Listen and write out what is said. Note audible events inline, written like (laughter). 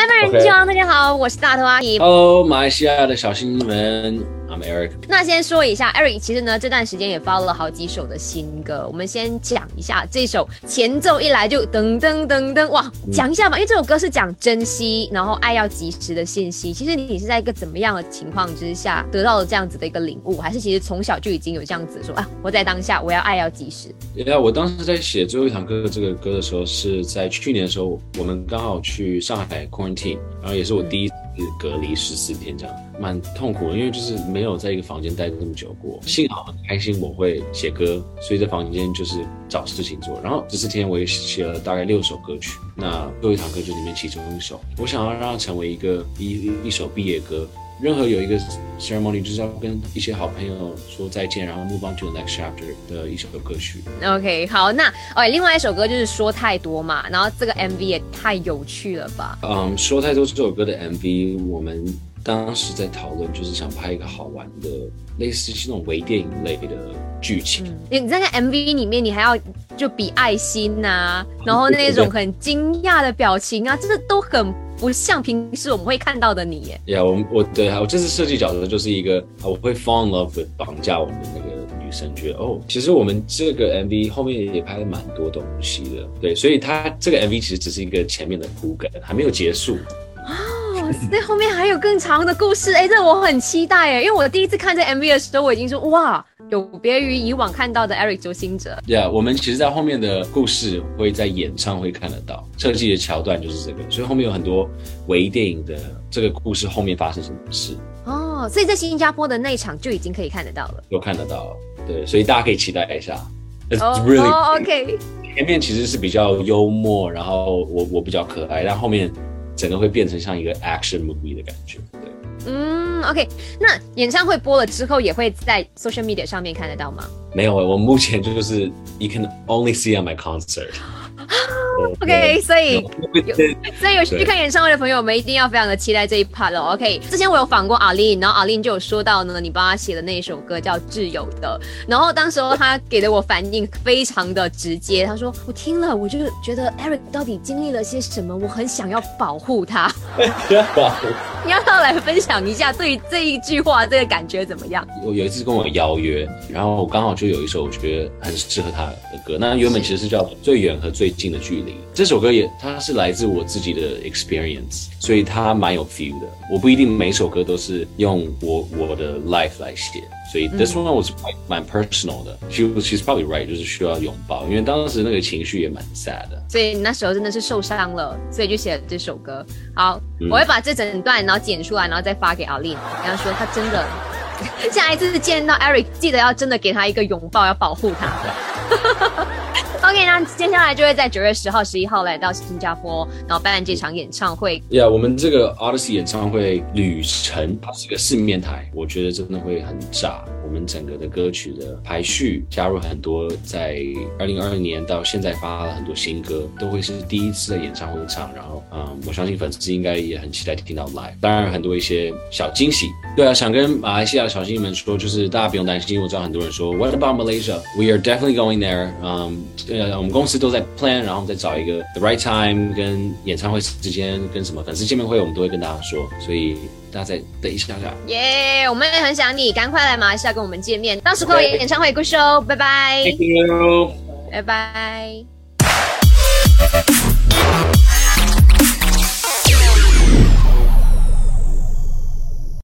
麦麦人气王，大家好，我是大头阿姨。Hello，马来西亚的小新们，I'm Eric。那先说一下，Eric 其实呢这段时间也发了好几首的新歌，我们先讲一下这首前奏一来就噔噔噔噔，哇，讲一下吧，因为这首歌是讲珍惜，然后爱要及时的信息。其实你是在一个怎么样的情况之下得到了这样子的一个领悟，还是其实从小就已经有这样子说啊，活在当下，我要爱要及时。对啊，我当时在写最后一堂课这个歌的时候，是在去年的时候，我们刚好去上海 quarantine，然后也是我第一次隔离十四天，这样蛮痛苦的，因为就是没有在一个房间待过那么久过。幸好很开心我会写歌，所以在房间就是找事情做。然后十四天我也写了大概六首歌曲，那最后一堂课就里面其中一首，我想要让它成为一个一一首毕业歌。任何有一个 ceremony 就是要跟一些好朋友说再见，然后 move on to the next chapter 的一首歌曲。OK，好，那哦，另外一首歌就是说太多嘛，然后这个 MV 也太有趣了吧？嗯，说太多这首歌的 MV，我们当时在讨论，就是想拍一个好玩的，类似是那种微电影类的剧情。你你在那 MV 里面，你还要就比爱心呐、然后那种很惊讶的表情啊，这都很不像平时我们会看到的你耶。呀、我我对我这次设计角色就是一个，啊我会 fall in love with 绑架我们的那个女生，觉得哦，其实我们这个 MV 后面也拍了蛮多东西的，对，所以它这个 MV 其实只是一个前面的铺梗，还没有结束。哦，那后面还有更长的故事，哎，这我很期待哎，因为我第一次看这 MV 的时候，我已经说哇，有别于以往看到的 Eric 周星哲。呀我们其实，在后面的故事会在演唱会看得到，设计的桥段就是这个，所以后面有很多微电影的这个故事后面发生什么事哦，所以在新加坡的那一场就已经可以看得到了。都看得到，对，所以大家可以期待一下。It's 哦 really 哦，OK，前面其实是比较幽默，然后我我比较可爱，但后面整个会变成像一个 action movie 的感觉，对。嗯，OK，那演唱会播了之后，也会在 social media 上面看得到吗？没有，我目前就是 you can only see on my concert。(laughs) OK，所以所以有去看演唱会的朋友们一定要非常的期待这一 part 了。OK，之前我有访过阿令，然后阿令就有说到呢，你帮他写的那一首歌叫《挚友的》，然后当时候他给的我反应非常的直接，他说我听了我就觉得 Eric 到底经历了些什么，我很想要保护他。(laughs) (laughs) 你要不要来分享一下对于这一句话这个感觉怎么样？我有一次跟我邀约，然后我刚好就有一首我觉得很适合他的歌，那原本其实是叫《最远和最近的距离》。这首歌也它是来自我自己的 experience，所以它蛮有 feel 的。我不一定每首歌都是用我我的 life 来写，所以 this one was 蛮 personal 的。She she's probably right，就是需要拥抱，因为当时那个情绪也蛮 sad 的。所以你那时候真的是受伤了，所以就写了这首歌。好，嗯我会把这整段然后剪出来，然后再发给阿丽。然后说他真的 (laughs) 下一次见到 Eric，记得要真的给他一个拥抱，要保护他。OK，那接下来就会在九月十号、十一号来到新加坡，然后办这场演唱会。呀我们这个 Odyssey 演唱会旅程，它是个四面台，我觉得真的会很炸。我们整个的歌曲的排序加入很多，在二零二零年到现在发了很多新歌，都会是第一次的演唱会唱。然后，嗯，我相信粉丝应该也很期待听到 live。当然，很多一些小惊喜。对啊，想跟马来西亚的小新们说，就是大家不用担心，我知道很多人说 What about Malaysia? We are definitely going there. 嗯，呃，我们公司都在 plan，然后我们再找一个 the right time 跟演唱会之间跟什么粉丝见面会，我们都会跟大家说，所以大家再等一下下。耶我们也很想你，赶快来马来西亚跟我们见面。到时候演唱会，good show，拜拜，Thank you. 拜拜。